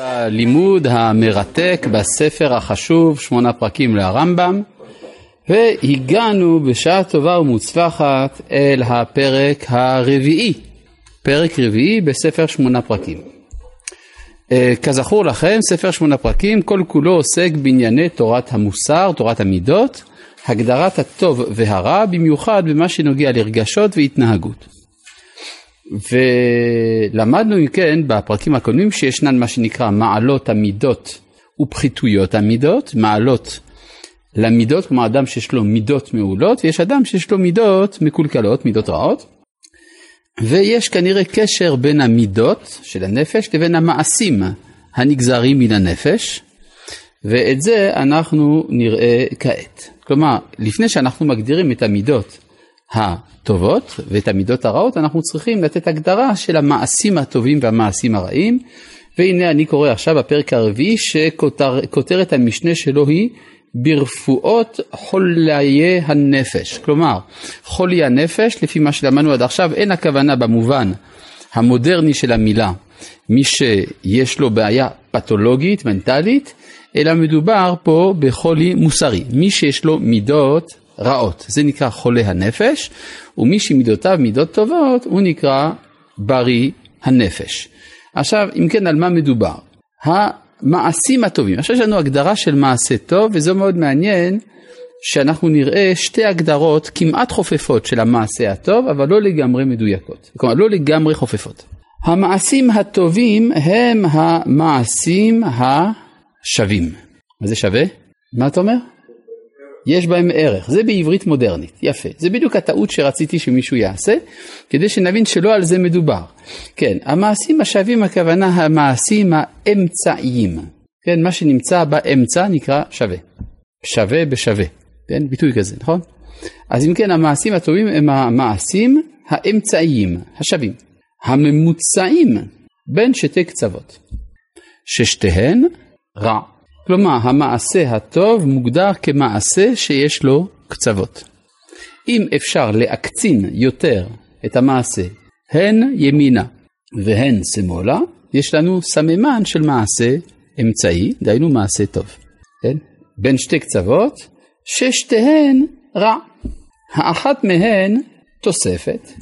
הלימוד המרתק בספר החשוב, שמונה פרקים לרמב"ם, והגענו בשעה טובה ומוצלחת אל הפרק הרביעי, פרק רביעי בספר שמונה פרקים. אה, כזכור לכם, ספר שמונה פרקים כל כולו עוסק בענייני תורת המוסר, תורת המידות, הגדרת הטוב והרע, במיוחד במה שנוגע לרגשות והתנהגות. ולמדנו אם כן בפרקים הקודמים שישנן מה שנקרא מעלות המידות ופחיתויות המידות, מעלות למידות, כלומר אדם שיש לו מידות מעולות ויש אדם שיש לו מידות מקולקלות, מידות רעות. ויש כנראה קשר בין המידות של הנפש לבין המעשים הנגזרים מן הנפש, ואת זה אנחנו נראה כעת. כלומר, לפני שאנחנו מגדירים את המידות הטובות ואת המידות הרעות, אנחנו צריכים לתת הגדרה של המעשים הטובים והמעשים הרעים. והנה אני קורא עכשיו בפרק הרביעי שכותרת המשנה שלו היא ברפואות חוליי הנפש. כלומר, חולי הנפש, לפי מה שלמדנו עד עכשיו, אין הכוונה במובן המודרני של המילה, מי שיש לו בעיה פתולוגית, מנטלית, אלא מדובר פה בחולי מוסרי, מי שיש לו מידות רעות, זה נקרא חולה הנפש, ומי שמידותיו מידות טובות, הוא נקרא בריא הנפש. עכשיו, אם כן, על מה מדובר? המעשים הטובים. עכשיו יש לנו הגדרה של מעשה טוב, וזה מאוד מעניין שאנחנו נראה שתי הגדרות כמעט חופפות של המעשה הטוב, אבל לא לגמרי מדויקות. כלומר, לא לגמרי חופפות. המעשים הטובים הם המעשים השווים. מה זה שווה? מה אתה אומר? יש בהם ערך, זה בעברית מודרנית, יפה. זה בדיוק הטעות שרציתי שמישהו יעשה, כדי שנבין שלא על זה מדובר. כן, המעשים השווים הכוונה המעשים האמצעיים. כן, מה שנמצא באמצע נקרא שווה. שווה בשווה, כן, ביטוי כזה, נכון? אז אם כן, המעשים הטובים הם המעשים האמצעיים, השווים. הממוצעים בין שתי קצוות, ששתיהן רע. כלומר, המעשה הטוב מוגדר כמעשה שיש לו קצוות. אם אפשר להקצין יותר את המעשה, הן ימינה והן שמאלה, יש לנו סממן של מעשה אמצעי, דהיינו מעשה טוב. כן? בין שתי קצוות, ששתיהן רע. האחת מהן תוספת,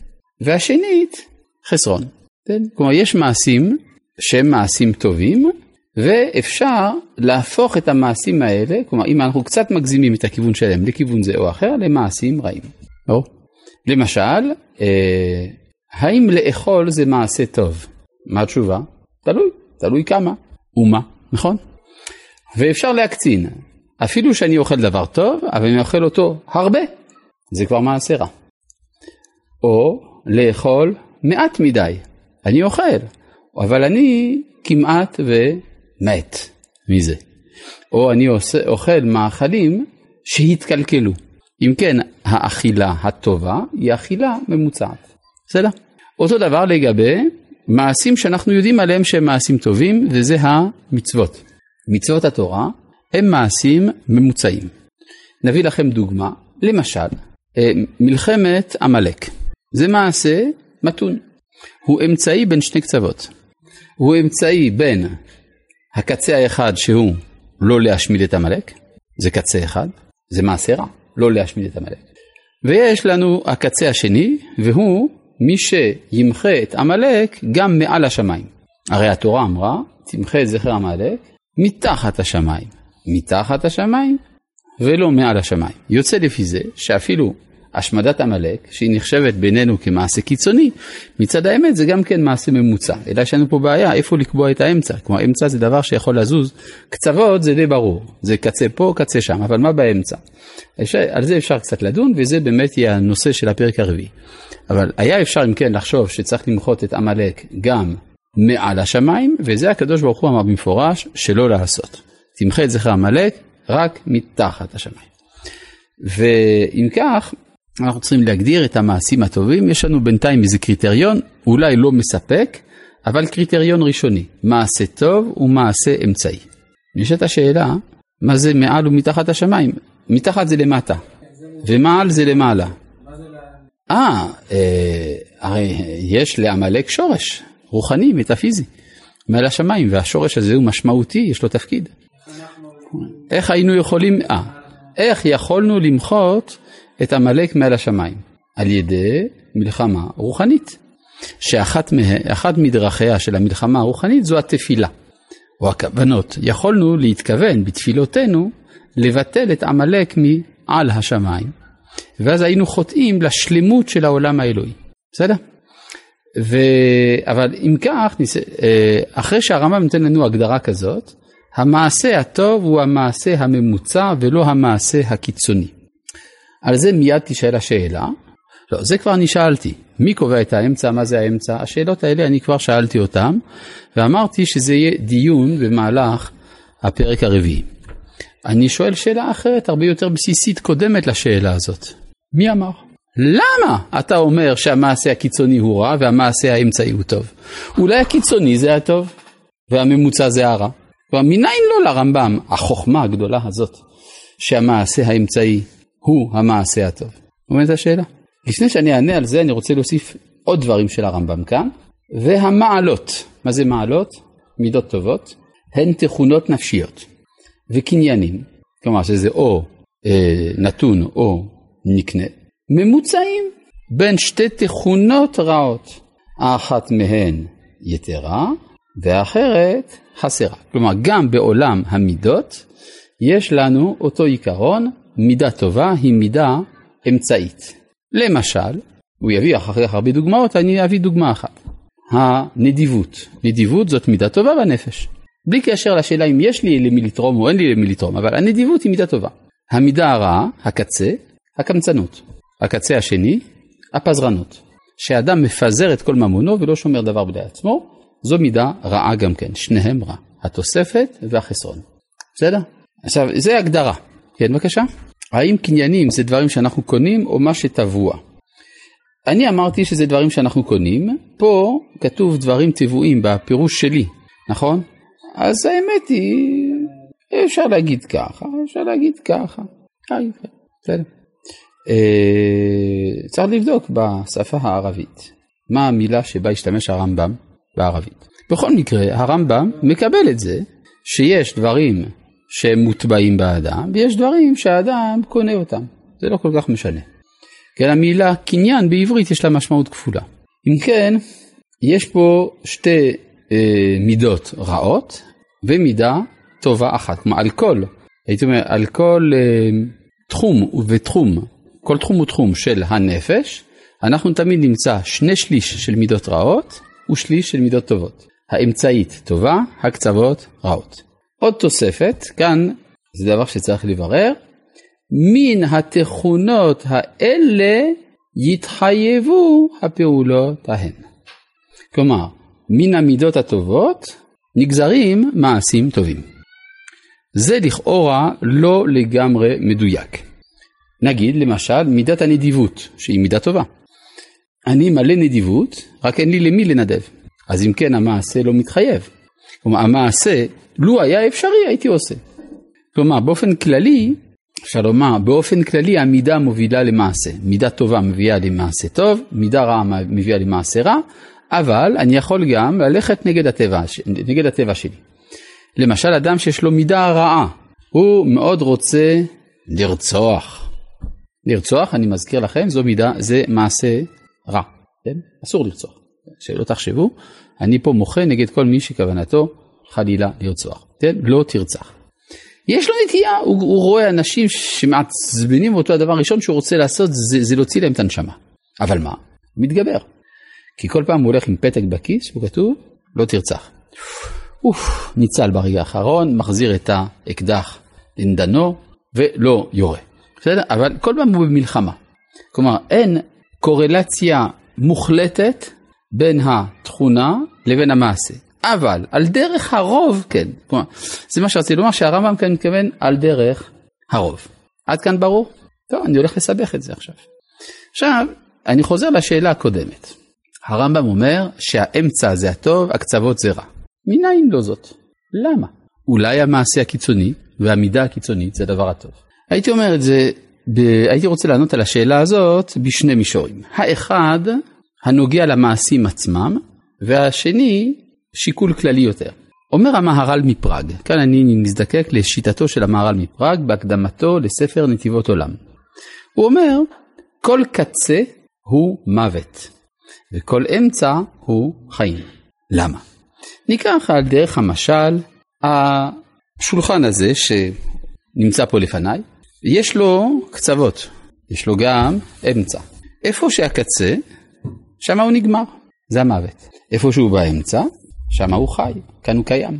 והשנית חסרון. כן? כלומר, יש מעשים שהם מעשים טובים, ואפשר להפוך את המעשים האלה, כלומר אם אנחנו קצת מגזימים את הכיוון שלהם לכיוון זה או אחר, למעשים רעים. או, למשל, אה, האם לאכול זה מעשה טוב? מה התשובה? תלוי, תלוי כמה ומה, נכון? ואפשר להקצין, אפילו שאני אוכל דבר טוב, אבל אני אוכל אותו הרבה, זה כבר מעשה רע. או לאכול מעט מדי, אני אוכל, אבל אני כמעט ו... מת מזה. או אני עושה, אוכל מאכלים שהתקלקלו. אם כן, האכילה הטובה היא אכילה ממוצעת. בסדר? אותו דבר לגבי מעשים שאנחנו יודעים עליהם שהם מעשים טובים, וזה המצוות. מצוות התורה הם מעשים ממוצעים. נביא לכם דוגמה, למשל, אה, מלחמת עמלק. זה מעשה מתון. הוא אמצעי בין שני קצוות. הוא אמצעי בין הקצה האחד שהוא לא להשמיד את עמלק, זה קצה אחד, זה מעשה רע, לא להשמיד את עמלק. ויש לנו הקצה השני, והוא מי שימחה את עמלק גם מעל השמיים. הרי התורה אמרה, תמחה את זכר עמלק מתחת השמיים. מתחת השמיים ולא מעל השמיים. יוצא לפי זה שאפילו השמדת עמלק, שהיא נחשבת בינינו כמעשה קיצוני, מצד האמת זה גם כן מעשה ממוצע. אלא יש לנו פה בעיה איפה לקבוע את האמצע. כלומר אמצע זה דבר שיכול לזוז, קצוות זה די ברור, זה קצה פה, קצה שם, אבל מה באמצע? על זה אפשר קצת לדון וזה באמת יהיה הנושא של הפרק הרביעי. אבל היה אפשר אם כן לחשוב שצריך למחות את עמלק גם מעל השמיים, וזה הקדוש ברוך הוא אמר במפורש שלא לעשות. תמחה את זכר עמלק רק מתחת השמיים. ואם כך, אנחנו צריכים להגדיר את המעשים הטובים, יש לנו בינתיים איזה קריטריון, אולי לא מספק, אבל קריטריון ראשוני, מעשה טוב ומעשה אמצעי. נשאלת השאלה, מה זה מעל ומתחת השמיים? מתחת זה למטה, ומעל זה למעלה. אה, אה, הרי יש לעמלק שורש, רוחני, מטאפיזי. מעל השמיים, והשורש הזה הוא משמעותי, יש לו תפקיד. איך היינו יכולים, אה, איך יכולנו למחות את עמלק מעל השמיים? על ידי מלחמה רוחנית, שאחת מה, מדרכיה של המלחמה הרוחנית זו התפילה, או הכוונות. יכולנו להתכוון בתפילותינו לבטל את עמלק מעל השמיים, ואז היינו חוטאים לשלמות של העולם האלוהי. בסדר? ו... אבל אם כך, אה, אחרי שהרמב"ם נותן לנו הגדרה כזאת, המעשה הטוב הוא המעשה הממוצע ולא המעשה הקיצוני. על זה מיד תשאל השאלה. לא, זה כבר אני שאלתי. מי קובע את האמצע? מה זה האמצע? השאלות האלה אני כבר שאלתי אותן, ואמרתי שזה יהיה דיון במהלך הפרק הרביעי. אני שואל שאלה אחרת, הרבה יותר בסיסית, קודמת לשאלה הזאת. מי אמר? למה אתה אומר שהמעשה הקיצוני הוא רע והמעשה האמצעי הוא טוב? אולי הקיצוני זה הטוב והממוצע זה הרע. כלומר, מניין לא לרמב"ם החוכמה הגדולה הזאת שהמעשה האמצעי הוא המעשה הטוב? אומרת השאלה. לפני שאני אענה על זה אני רוצה להוסיף עוד דברים של הרמב"ם כאן, והמעלות, מה זה מעלות? מידות טובות, הן תכונות נפשיות וקניינים, כלומר שזה או אה, נתון או נקנה, ממוצעים בין שתי תכונות רעות, האחת מהן יתרה והאחרת חסרה. כלומר, גם בעולם המידות יש לנו אותו עיקרון, מידה טובה היא מידה אמצעית. למשל, הוא יביא אחר כך הרבה דוגמאות, אני אביא דוגמה אחת. הנדיבות. נדיבות זאת מידה טובה בנפש. בלי קשר לשאלה אם יש לי למי לתרום או אין לי למי לתרום, אבל הנדיבות היא מידה טובה. המידה הרעה, הקצה, הקמצנות. הקצה השני, הפזרנות. שאדם מפזר את כל ממונו ולא שומר דבר בלי עצמו, זו מידה רעה גם כן, שניהם רע. התוספת והחסרון. בסדר? עכשיו, זה הגדרה. כן, בבקשה. האם קניינים זה דברים שאנחנו קונים או מה שטבוע? אני אמרתי שזה דברים שאנחנו קונים, פה כתוב דברים טבועים בפירוש שלי, נכון? אז האמת היא, אפשר להגיד ככה, אפשר להגיד ככה. בסדר. אה, צריך לבדוק בשפה הערבית, מה המילה שבה השתמש הרמב"ם בערבית. בכל מקרה, הרמב"ם מקבל את זה שיש דברים שהם מוטבעים באדם, ויש דברים שהאדם קונה אותם. זה לא כל כך משנה. כן, המילה קניין בעברית יש לה משמעות כפולה. אם כן, יש פה שתי אה, מידות רעות ומידה טובה אחת. כלומר, על כל, הייתי אומר, על כל אה, תחום ותחום, כל תחום ותחום של הנפש, אנחנו תמיד נמצא שני שליש של מידות רעות ושליש של מידות טובות. האמצעית טובה, הקצוות רעות. עוד תוספת, כאן זה דבר שצריך לברר, מן התכונות האלה יתחייבו הפעולות ההן. כלומר, מן המידות הטובות נגזרים מעשים טובים. זה לכאורה לא לגמרי מדויק. נגיד למשל מידת הנדיבות, שהיא מידה טובה. אני מלא נדיבות, רק אין לי למי לנדב. אז אם כן המעשה לא מתחייב. כלומר המעשה לו היה אפשרי הייתי עושה. כלומר באופן כללי, אפשר לומר באופן כללי המידה מובילה למעשה. מידה טובה מביאה למעשה טוב, מידה רעה מביאה למעשה רע, אבל אני יכול גם ללכת נגד הטבע, נגד הטבע שלי. למשל אדם שיש לו מידה רעה, הוא מאוד רוצה לרצוח. לרצוח, אני מזכיר לכם, זו מידה, זה מעשה רע, כן? אסור לרצוח. שלא תחשבו, אני פה מוחה נגד כל מי שכוונתו חלילה לרצוח, כן? לא תרצח. יש לו נטייה, הוא, הוא רואה אנשים שמעצבנים אותו, הדבר הראשון שהוא רוצה לעשות זה, זה להוציא להם את הנשמה. אבל מה? הוא מתגבר. כי כל פעם הוא הולך עם פתק בכיס, הוא כתוב, לא תרצח. אוף, ניצל ברגע האחרון, מחזיר את האקדח לנדנו ולא יורה. בסדר? אבל כל פעם הוא במלחמה. כלומר, אין קורלציה מוחלטת בין התכונה לבין המעשה. אבל על דרך הרוב כן. כלומר, זה מה שרציתי לומר שהרמב"ם כאן מתכוון על דרך הרוב. עד כאן ברור? טוב, אני הולך לסבך את זה עכשיו. עכשיו, אני חוזר לשאלה הקודמת. הרמב"ם אומר שהאמצע זה הטוב, הקצוות זה רע. מניין לא זאת? למה? אולי המעשה הקיצוני והמידה הקיצונית זה הדבר הטוב. הייתי אומר את זה, ב... הייתי רוצה לענות על השאלה הזאת בשני מישורים. האחד, הנוגע למעשים עצמם, והשני, שיקול כללי יותר. אומר המהר"ל מפראג, כאן אני מזדקק לשיטתו של המהר"ל מפראג בהקדמתו לספר נתיבות עולם. הוא אומר, כל קצה הוא מוות, וכל אמצע הוא חיים. למה? ניקח על דרך המשל, השולחן הזה שנמצא פה לפניי, יש לו קצוות, יש לו גם אמצע. איפה שהקצה, שם הוא נגמר, זה המוות. איפה שהוא באמצע, שם הוא חי, כאן הוא קיים.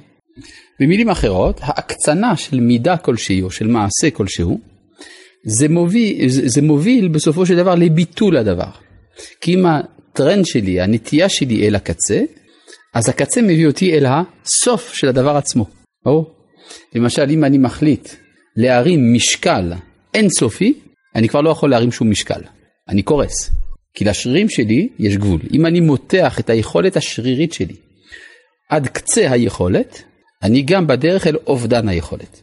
במילים אחרות, ההקצנה של מידה כלשהי או של מעשה כלשהו, זה מוביל, זה מוביל בסופו של דבר לביטול הדבר. כי אם הטרנד שלי, הנטייה שלי אל הקצה, אז הקצה מביא אותי אל הסוף של הדבר עצמו. או, למשל, אם אני מחליט להרים משקל אינסופי, אני כבר לא יכול להרים שום משקל. אני קורס. כי לשרירים שלי יש גבול. אם אני מותח את היכולת השרירית שלי עד קצה היכולת, אני גם בדרך אל אובדן היכולת.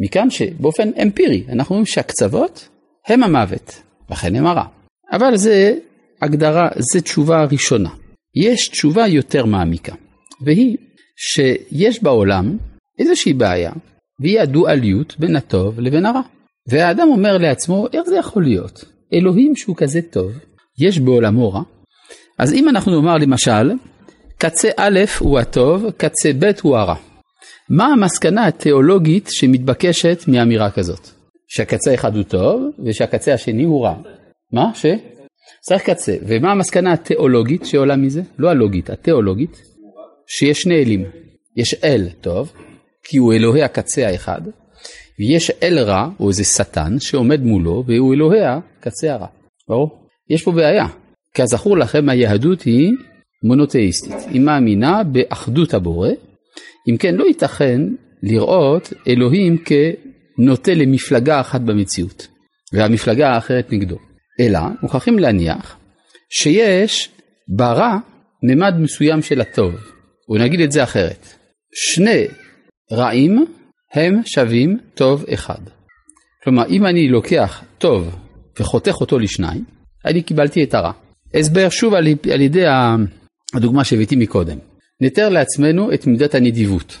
מכאן שבאופן אמפירי אנחנו רואים שהקצוות הם המוות, לכן הם הרע. אבל זה הגדרה, זה תשובה ראשונה. יש תשובה יותר מעמיקה, והיא שיש בעולם איזושהי בעיה, והיא הדואליות בין הטוב לבין הרע. והאדם אומר לעצמו, איך זה יכול להיות? אלוהים שהוא כזה טוב, יש בעולמו רע. אז אם אנחנו נאמר למשל, קצה א' הוא הטוב, קצה ב' הוא הרע. מה המסקנה התיאולוגית שמתבקשת מאמירה כזאת? שהקצה האחד הוא טוב ושהקצה השני הוא רע. מה? ש? צריך קצה. ומה המסקנה התיאולוגית שעולה מזה? לא הלוגית, התיאולוגית, שיש שני אלים. יש אל טוב, כי הוא אלוהי הקצה האחד, ויש אל רע, או איזה שטן, שעומד מולו, והוא אלוהי הקצה הרע. ברור? יש פה בעיה. כזכור לכם, היהדות היא מונותאיסטית. היא מאמינה באחדות הבורא, אם כן לא ייתכן לראות אלוהים כנוטה למפלגה אחת במציאות, והמפלגה האחרת נגדו. אלא מוכרחים להניח שיש ברע ממד מסוים של הטוב, ונגיד את זה אחרת. שני רעים הם שווים טוב אחד. כלומר, אם אני לוקח טוב וחותך אותו לשניים, אני קיבלתי את הרע. הסבר שוב על, על ידי הדוגמה שהבאתי מקודם. נתאר לעצמנו את מידת הנדיבות.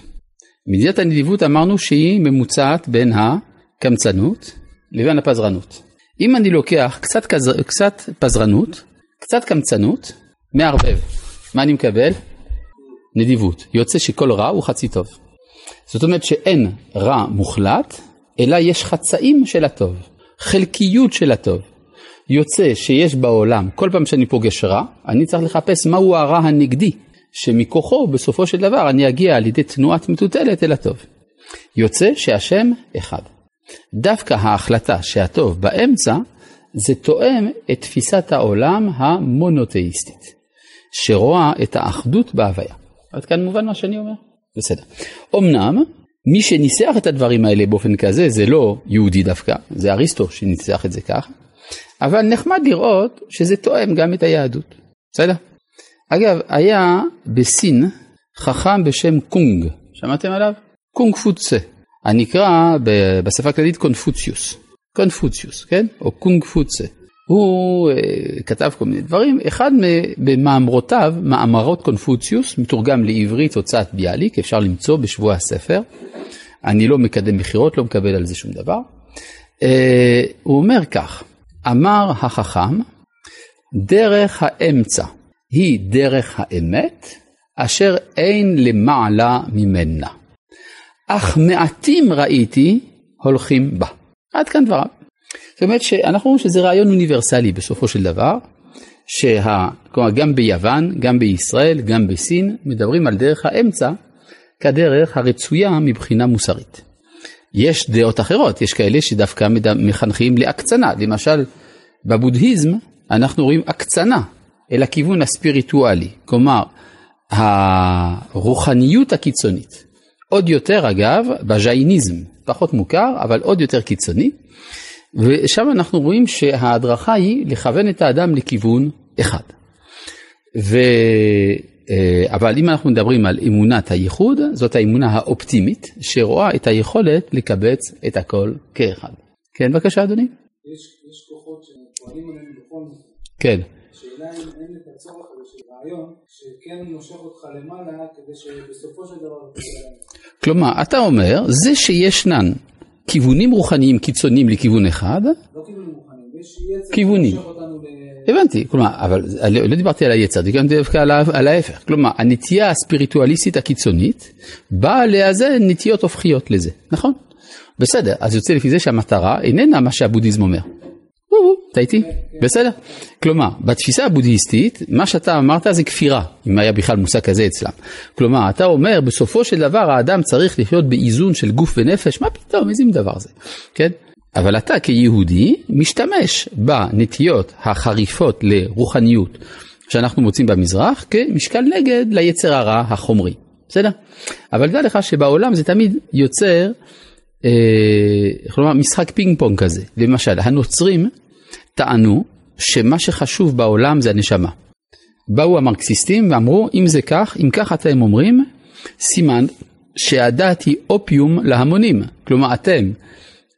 מידת הנדיבות אמרנו שהיא ממוצעת בין הקמצנות לבין הפזרנות. אם אני לוקח קצת, כז... קצת פזרנות, קצת קמצנות, מערבב, מה אני מקבל? נדיבות. יוצא שכל רע הוא חצי טוב. זאת אומרת שאין רע מוחלט, אלא יש חצאים של הטוב, חלקיות של הטוב. יוצא שיש בעולם, כל פעם שאני פוגש רע, אני צריך לחפש מהו הרע הנגדי, שמכוחו בסופו של דבר אני אגיע על ידי תנועת מטוטלת אל הטוב. יוצא שהשם אחד. דווקא ההחלטה שהטוב באמצע, זה תואם את תפיסת העולם המונותאיסטית, שרואה את האחדות בהוויה. עד כאן מובן מה שאני אומר? בסדר. אמנם, מי שניסח את הדברים האלה באופן כזה, זה לא יהודי דווקא, זה אריסטו שניסח את זה כך, אבל נחמד לראות שזה תואם גם את היהדות. בסדר? אגב, היה בסין חכם בשם קונג, שמעתם עליו? קונג פוצה, הנקרא בשפה הכללית קונפוציוס. קונפוציוס, כן? או קונג פוצה. הוא uh, כתב כל מיני דברים, אחד במאמרותיו, מאמרות קונפוציוס, מתורגם לעברית הוצאת ביאליק, אפשר למצוא בשבוע הספר. אני לא מקדם מכירות, לא מקבל על זה שום דבר. Uh, הוא אומר כך, אמר החכם, דרך האמצע היא דרך האמת, אשר אין למעלה ממנה. אך מעטים ראיתי הולכים בה. עד כאן דבריו. זאת אומרת שאנחנו רואים שזה רעיון אוניברסלי בסופו של דבר, שה... ביוון, גם בישראל, גם בסין, מדברים על דרך האמצע כדרך הרצויה מבחינה מוסרית. יש דעות אחרות, יש כאלה שדווקא מחנכים להקצנה, למשל בבודהיזם אנחנו רואים הקצנה אל הכיוון הספיריטואלי, כלומר הרוחניות הקיצונית. עוד יותר אגב בז'ייניזם, פחות מוכר אבל עוד יותר קיצוני, ושם אנחנו רואים שההדרכה היא לכוון את האדם לכיוון אחד. ו... אה, אבל אם אנחנו מדברים על אמונת הייחוד, זאת האמונה האופטימית שרואה את היכולת לקבץ את הכל כאחד. כן, בבקשה אדוני. יש, יש כוחות שפועלים עליהם בכל זאת. כן. השאלה אם אין את הצורך הזה של רעיון שכן מושך אותך למעלה כדי שבסופו של דבר... כלומר, אתה אומר, זה שישנן כיוונים רוחניים קיצוניים לכיוון אחד, לא כיוונים ל... הבנתי, כלומר, אבל לא דיברתי על היצר, דיברתי דווקא על, ההפך. כלומר, הנטייה הספיריטואליסטית הקיצונית באה לאזן נטיות הופכיות לזה, נכון? בסדר, אז יוצא לפי זה שהמטרה איננה מה שהבודהיזם אומר. וואו, אתה איתי? בסדר. כלומר, בתפיסה הבודהיסטית, מה שאתה אמרת זה כפירה, אם היה בכלל מושג כזה אצלם. כלומר, אתה אומר, בסופו של דבר האדם צריך לחיות באיזון של גוף ונפש, מה פתאום, איזה דבר זה, כן? אבל אתה כיהודי משתמש בנטיות החריפות לרוחניות שאנחנו מוצאים במזרח כמשקל נגד ליצר הרע החומרי, בסדר? אבל דע לך שבעולם זה תמיד יוצר, אה, כלומר משחק פינג פונג כזה. למשל, הנוצרים טענו שמה שחשוב בעולם זה הנשמה. באו המרקסיסטים ואמרו, אם זה כך, אם כך אתם אומרים, סימן שהדת היא אופיום להמונים. כלומר, אתם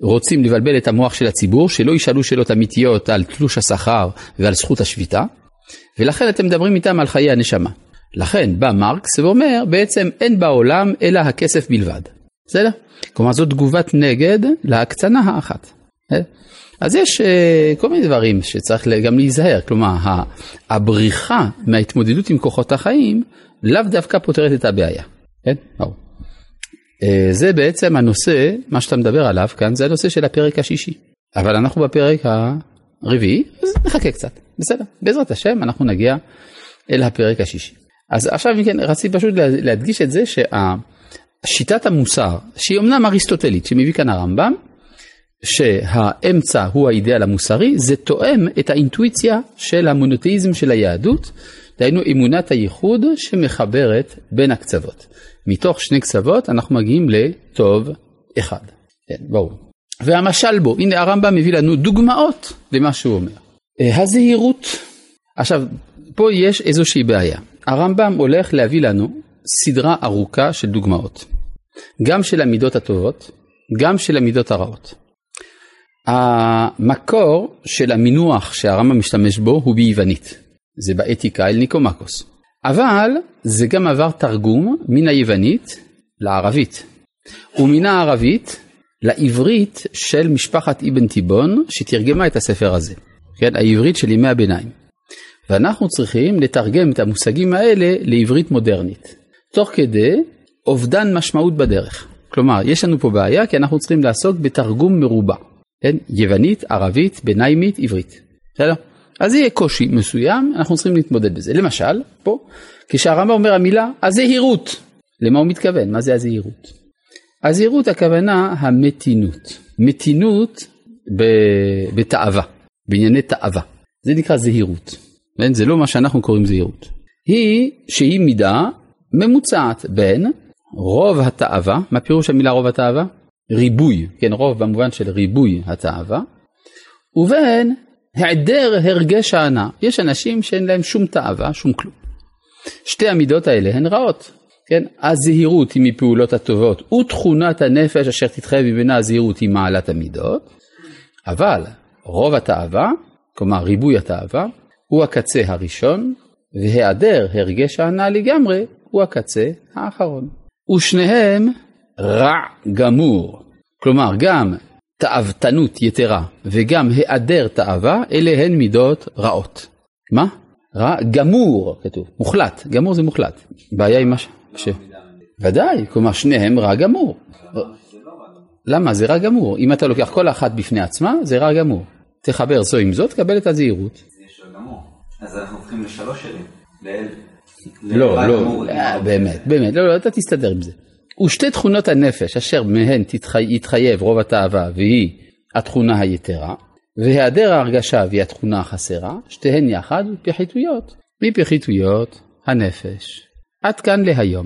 רוצים לבלבל את המוח של הציבור, שלא ישאלו שאלות אמיתיות על תלוש השכר ועל זכות השביתה, ולכן אתם מדברים איתם על חיי הנשמה. לכן בא מרקס ואומר, בעצם אין בעולם אלא הכסף בלבד. בסדר? כלומר, זו תגובת נגד להקצנה האחת. בסדר? אז יש אה, כל מיני דברים שצריך גם להיזהר, כלומר הבריחה מההתמודדות עם כוחות החיים לאו דווקא פותרת את הבעיה, כן? ברור. אה, זה בעצם הנושא, מה שאתה מדבר עליו כאן, זה הנושא של הפרק השישי. אבל אנחנו בפרק הרביעי, אז נחכה קצת, בסדר. בעזרת השם אנחנו נגיע אל הפרק השישי. אז עכשיו אם כן, רציתי פשוט לה- להדגיש את זה ששיטת המוסר, שהיא אמנם אריסטוטלית, שמביא כאן הרמב"ם, שהאמצע הוא האידאל המוסרי, זה תואם את האינטואיציה של המונותאיזם של היהדות, דהיינו אמונת הייחוד שמחברת בין הקצוות. מתוך שני קצוות אנחנו מגיעים לטוב אחד. כן, ברור. והמשל בו, הנה הרמב"ם מביא לנו דוגמאות למה שהוא אומר. אה, הזהירות, עכשיו, פה יש איזושהי בעיה. הרמב"ם הולך להביא לנו סדרה ארוכה של דוגמאות. גם של המידות הטובות, גם של המידות הרעות. המקור של המינוח שהרמב"ם משתמש בו הוא ביוונית. זה באתיקה אל ניקומקוס. אבל זה גם עבר תרגום מן היוונית לערבית. ומן הערבית לעברית של משפחת אבן תיבון שתרגמה את הספר הזה. כן, העברית של ימי הביניים. ואנחנו צריכים לתרגם את המושגים האלה לעברית מודרנית. תוך כדי אובדן משמעות בדרך. כלומר, יש לנו פה בעיה כי אנחנו צריכים לעסוק בתרגום מרובע. כן? יוונית, ערבית, ביניימית, עברית. בסדר? אז יהיה קושי מסוים, אנחנו צריכים להתמודד בזה. למשל, פה, כשהרמב"ם אומר המילה הזהירות, למה הוא מתכוון? מה זה הזהירות? הזהירות הכוונה המתינות. מתינות בתאווה, בענייני תאווה. זה נקרא זהירות. כן? זה לא מה שאנחנו קוראים זהירות. היא שהיא מידה ממוצעת בין רוב התאווה, מה פירוש המילה רוב התאווה? ריבוי, כן, רוב במובן של ריבוי התאווה, ובין היעדר הרגש ההנאה. יש אנשים שאין להם שום תאווה, שום כלום. שתי המידות האלה הן רעות, כן? הזהירות היא מפעולות הטובות, ותכונת הנפש אשר תתחייב ממנה הזהירות היא מעלת המידות, אבל רוב התאווה, כלומר ריבוי התאווה, הוא הקצה הראשון, והיעדר הרגש ההנאה לגמרי הוא הקצה האחרון. ושניהם רע גמור. כלומר, גם תאוותנות יתרה וגם היעדר תאווה, אלה הן מידות רעות. מה? רע גמור, כתוב, מוחלט, גמור זה מוחלט. בעיה עם מה ש... ש... ודאי, כלומר שניהם רע גמור. למה? זה רע גמור. אם אתה לוקח כל אחת בפני עצמה, זה רע גמור. תחבר זו עם זאת, קבל את הזהירות. אז אנחנו הופכים לשלוש שלים. לאל. לא, לא, אה. באמת, באמת, לא, לא, אתה תסתדר עם זה. ושתי תכונות הנפש אשר מהן יתחייב רוב התאווה והיא התכונה היתרה, והיעדר ההרגשה והיא התכונה החסרה, שתיהן יחד פחיתויות. מפחיתויות הנפש. עד כאן להיום.